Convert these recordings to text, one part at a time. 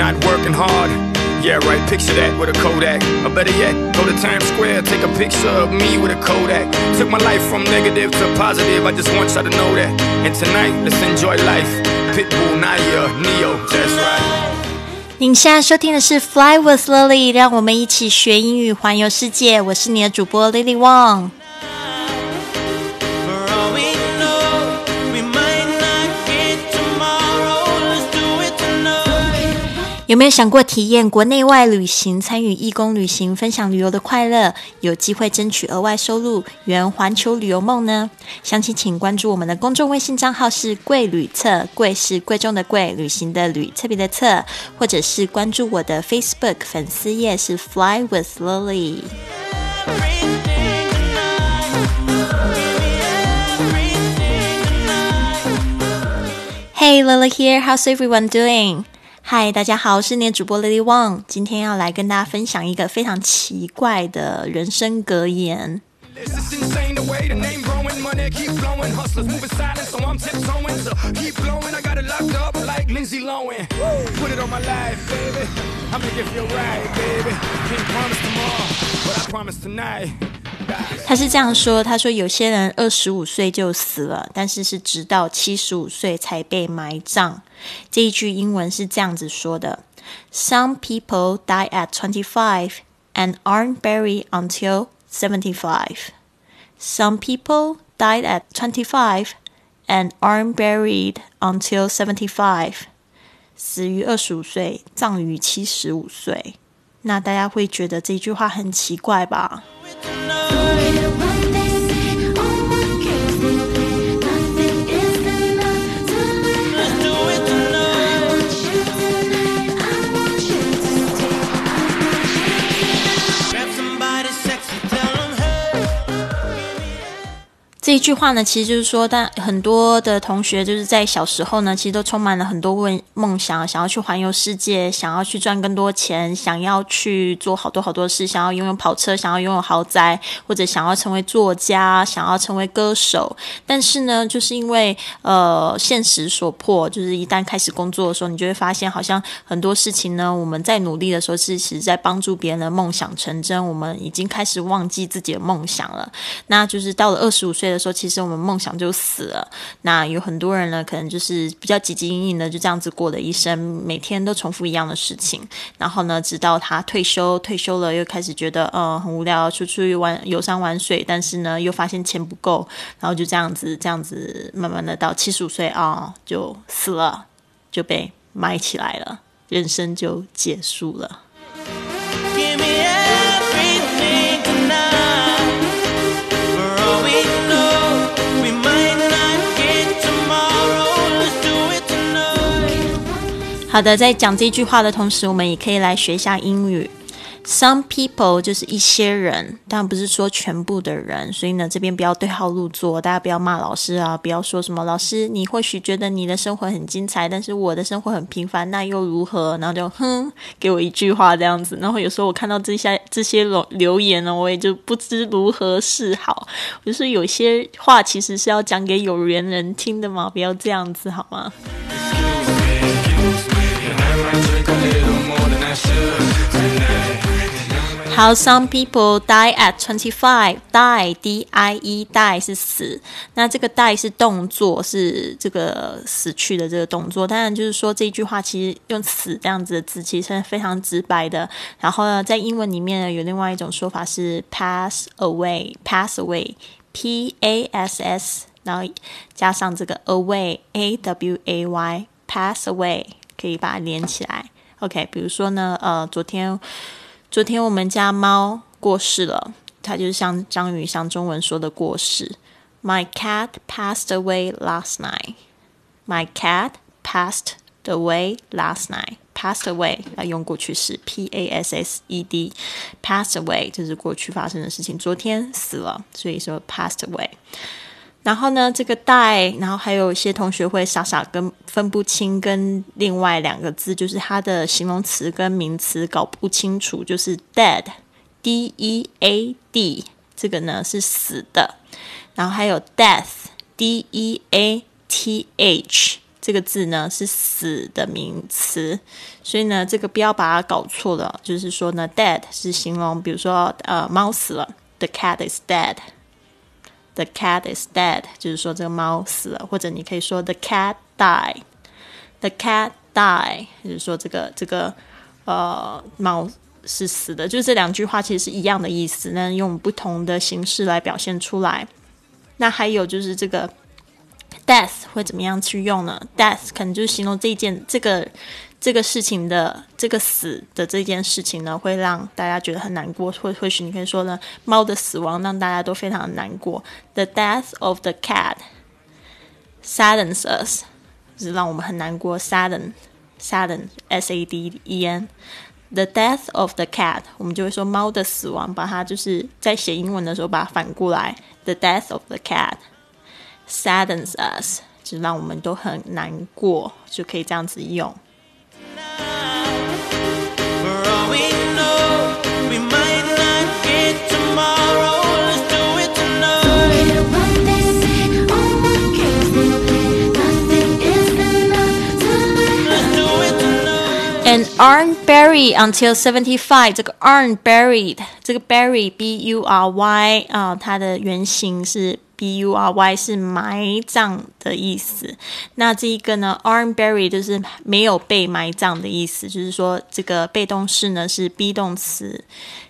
not working hard. Yeah, right, picture that with a Kodak. Or better yet, go to Times Square, take a picture of me with a Kodak. Took my life from negative to positive, I just want y'all to know that. And tonight, let's enjoy life. Pitbull, Naya, Neo, that's right. 您现在收听的是《Fly with Lily》，让我们一起学英语环游世界。我是你的主播 Lily Wong。 有没有想过体验国内外旅行、参与义工旅行、分享旅游的快乐？有机会争取额外收入，圆环球旅游梦呢？详情请关注我们的公众微信账号是“贵旅册”，贵是贵重的贵，旅行的旅，特别的册，或者是关注我的 Facebook 粉丝页是 “Fly with Lily”。Hey Lily here, how's everyone doing? 嗨，大家好，我是你的主播 Lily Wang，今天要来跟大家分享一个非常奇怪的人生格言。他是这样说：“他说有些人二十五岁就死了，但是是直到七十五岁才被埋葬。”这一句英文是这样子说的：“Some people die at twenty-five and aren't buried until seventy-five. Some people die at twenty-five and aren't buried until seventy-five. 死于二十五岁，葬于七十五岁。那大家会觉得这句话很奇怪吧？”这一句话呢，其实就是说，但很多的同学就是在小时候呢，其实都充满了很多问梦想，想要去环游世界，想要去赚更多钱，想要去做好多好多事，想要拥有跑车，想要拥有豪宅，或者想要成为作家，想要成为歌手。但是呢，就是因为呃现实所迫，就是一旦开始工作的时候，你就会发现，好像很多事情呢，我们在努力的时候，是其实在帮助别人的梦想成真，我们已经开始忘记自己的梦想了。那就是到了二十五岁的。说其实我们梦想就死了。那有很多人呢，可能就是比较积极营营的，就这样子过了一生，每天都重复一样的事情。然后呢，直到他退休，退休了又开始觉得，呃，很无聊，出去玩游山玩水。但是呢，又发现钱不够，然后就这样子，这样子，慢慢的到七十五岁啊，就死了，就被埋起来了，人生就结束了。好的，在讲这句话的同时，我们也可以来学一下英语。Some people 就是一些人，但不是说全部的人。所以呢，这边不要对号入座，大家不要骂老师啊，不要说什么老师，你或许觉得你的生活很精彩，但是我的生活很平凡，那又如何？然后就哼，给我一句话这样子。然后有时候我看到这些这些留言呢，我也就不知如何是好。就是有些话其实是要讲给有缘人听的嘛，不要这样子好吗？How some people die at twenty-five. Die, D-I-E, die 是死。那这个 die 是动作，是这个死去的这个动作。当然，就是说这句话其实用“死”这样子的字，其实是非常直白的。然后呢，在英文里面呢，有另外一种说法是 pass away, pass away, P-A-S-S，然后加上这个 away, A-W-A-Y, pass away，可以把它连起来。OK，比如说呢，呃，昨天。昨天我们家猫过世了，它就是像章鱼像中文说的过世。My cat passed away last night. My cat passed away last night. Passed away 要用过去式，P A S S E D. Passed away 这是过去发生的事情，昨天死了，所以说 passed away。然后呢，这个 die，然后还有一些同学会傻傻跟分不清跟另外两个字，就是它的形容词跟名词搞不清楚，就是 dead，D E A D，这个呢是死的，然后还有 death，D E A T H，这个字呢是死的名词，所以呢，这个不要把它搞错了。就是说呢，dead 是形容，比如说呃，猫死了，the cat is dead The cat is dead，就是说这个猫死了，或者你可以说 the cat die，the cat die，就是说这个这个呃猫。是死的，就是这两句话其实是一样的意思，那用不同的形式来表现出来。那还有就是这个 death 会怎么样去用呢？death 可能就是形容这件这个这个事情的这个死的这件事情呢，会让大家觉得很难过。或或许你可以说呢，猫的死亡让大家都非常的难过。The death of the cat saddens us，是让我们很难过。sadden，sadden，s a d e n。The death of the cat，我们就会说猫的死亡，把它就是在写英文的时候把它反过来。The death of the cat saddens us，就让我们都很难过，就可以这样子用。Aren't buried until seventy five。这个 aren't buried，这个 bury b u r y 啊，它的原型是 b u r y，是埋葬的意思。那这一个呢，aren't buried 就是没有被埋葬的意思，就是说这个被动式呢是 be 动词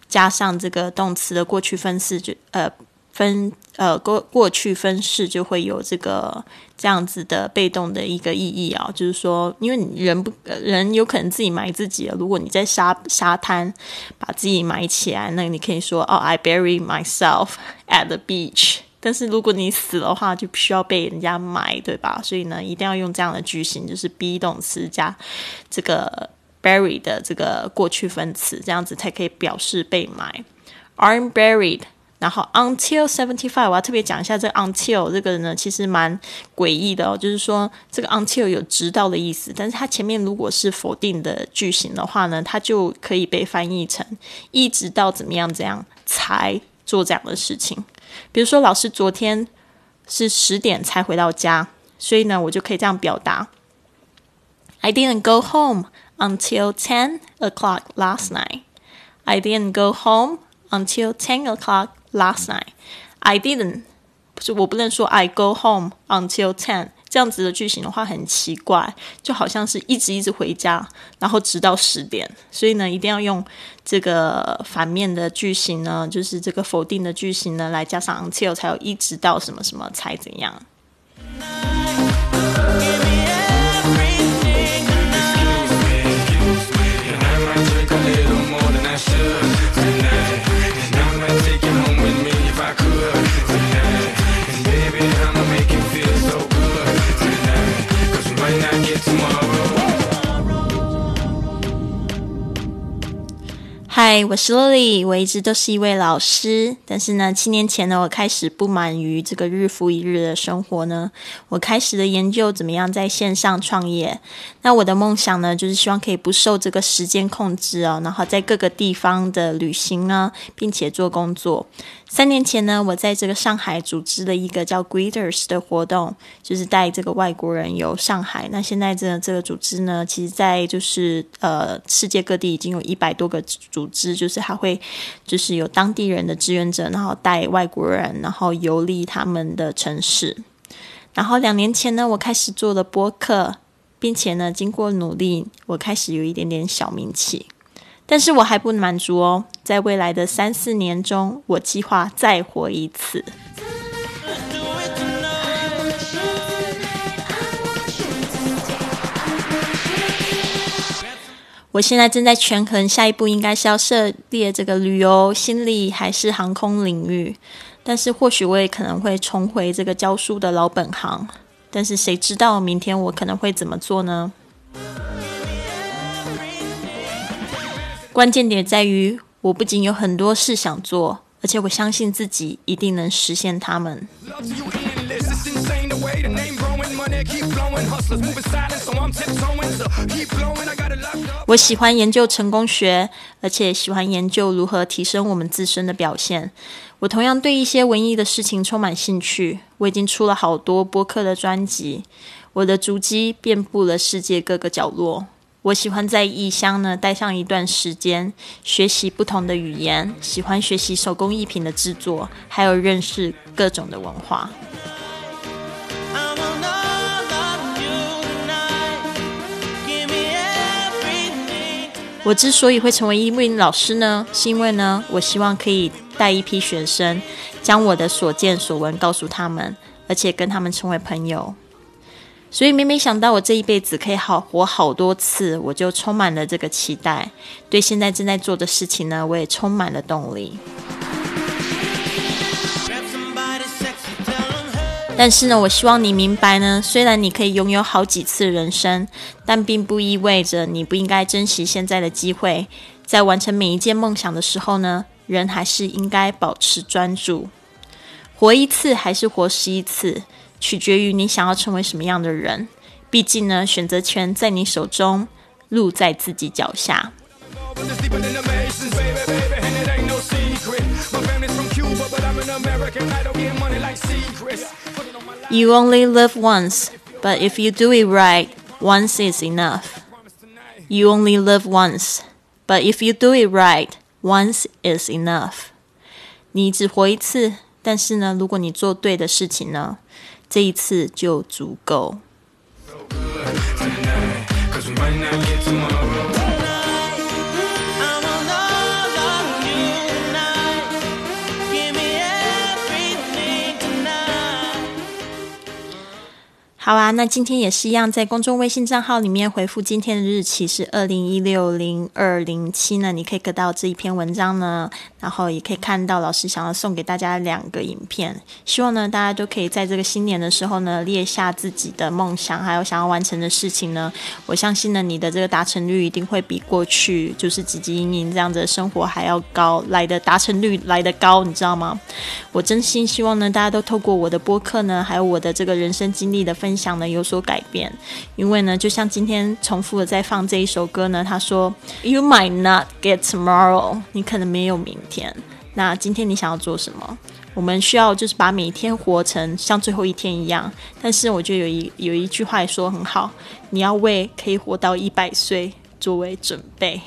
加上这个动词的过去分式，就呃。分呃过过去分式就会有这个这样子的被动的一个意义啊，就是说，因为人不人有可能自己埋自己了。如果你在沙沙滩把自己埋起来，那你可以说哦，I bury myself at the beach。但是如果你死的话，就不需要被人家埋，对吧？所以呢，一定要用这样的句型，就是 be 动词加这个 bury 的这个过去分词，这样子才可以表示被埋。Aren't buried。然后 until seventy five，我要特别讲一下这个 until 这个呢，其实蛮诡异的哦。就是说，这个 until 有直到的意思，但是它前面如果是否定的句型的话呢，它就可以被翻译成一直到怎么样怎样才做这样的事情。比如说，老师昨天是十点才回到家，所以呢，我就可以这样表达：I didn't go home until ten o'clock last night. I didn't go home until ten o'clock. Last night, I didn't，不是我不能说 I go home until ten 这样子的句型的话很奇怪，就好像是一直一直回家，然后直到十点。所以呢，一定要用这个反面的句型呢，就是这个否定的句型呢，来加上 until 才有一直到什么什么才怎样。我是 Lily，我一直都是一位老师。但是呢，七年前呢，我开始不满于这个日复一日的生活呢，我开始的研究怎么样在线上创业。那我的梦想呢，就是希望可以不受这个时间控制哦，然后在各个地方的旅行呢，并且做工作。三年前呢，我在这个上海组织了一个叫 Greeters 的活动，就是带这个外国人游上海。那现在这这个组织呢，其实在就是呃世界各地已经有一百多个组织，就是还会就是有当地人的志愿者，然后带外国人，然后游历他们的城市。然后两年前呢，我开始做了播客，并且呢，经过努力，我开始有一点点小名气。但是我还不满足哦，在未来的三四年中，我计划再活一次。我现在正在权衡，下一步应该是要涉猎这个旅游、心理还是航空领域。但是或许我也可能会重回这个教书的老本行。但是谁知道明天我可能会怎么做呢？关键点在于，我不仅有很多事想做，而且我相信自己一定能实现它们。我喜欢研究成功学，而且喜欢研究如何提升我们自身的表现。我同样对一些文艺的事情充满兴趣。我已经出了好多播客的专辑。我的足迹遍布了世界各个角落。我喜欢在异乡呢待上一段时间，学习不同的语言，喜欢学习手工艺品的制作，还有认识各种的文化。我之所以会成为一名老师呢，是因为呢，我希望可以带一批学生，将我的所见所闻告诉他们，而且跟他们成为朋友。所以，每每想到我这一辈子可以好活好多次，我就充满了这个期待。对现在正在做的事情呢，我也充满了动力。但是呢，我希望你明白呢，虽然你可以拥有好几次人生，但并不意味着你不应该珍惜现在的机会。在完成每一件梦想的时候呢，人还是应该保持专注。活一次还是活十一次？取决于你想要成为什么样的人。毕竟呢，选择权在你手中，路在自己脚下。You only live once, but if you do it right, once is enough. You only live once, but if you do it right, once is enough. 你只活一次，但是呢，如果你做对的事情呢？ 这一次就足够。好啊，那今天也是一样，在公众微信账号里面回复今天的日期是二零一六零二零七呢，你可以得到这一篇文章呢，然后也可以看到老师想要送给大家两个影片，希望呢大家都可以在这个新年的时候呢列下自己的梦想，还有想要完成的事情呢，我相信呢你的这个达成率一定会比过去就是汲汲营营这样子的生活还要高，来的达成率来的高，你知道吗？我真心希望呢大家都透过我的播客呢，还有我的这个人生经历的分。分享呢有所改变，因为呢，就像今天重复的在放这一首歌呢，他说：“You might not get tomorrow，你可能没有明天。那今天你想要做什么？我们需要就是把每一天活成像最后一天一样。但是我觉得有一有一句话说很好，你要为可以活到一百岁作为准备。”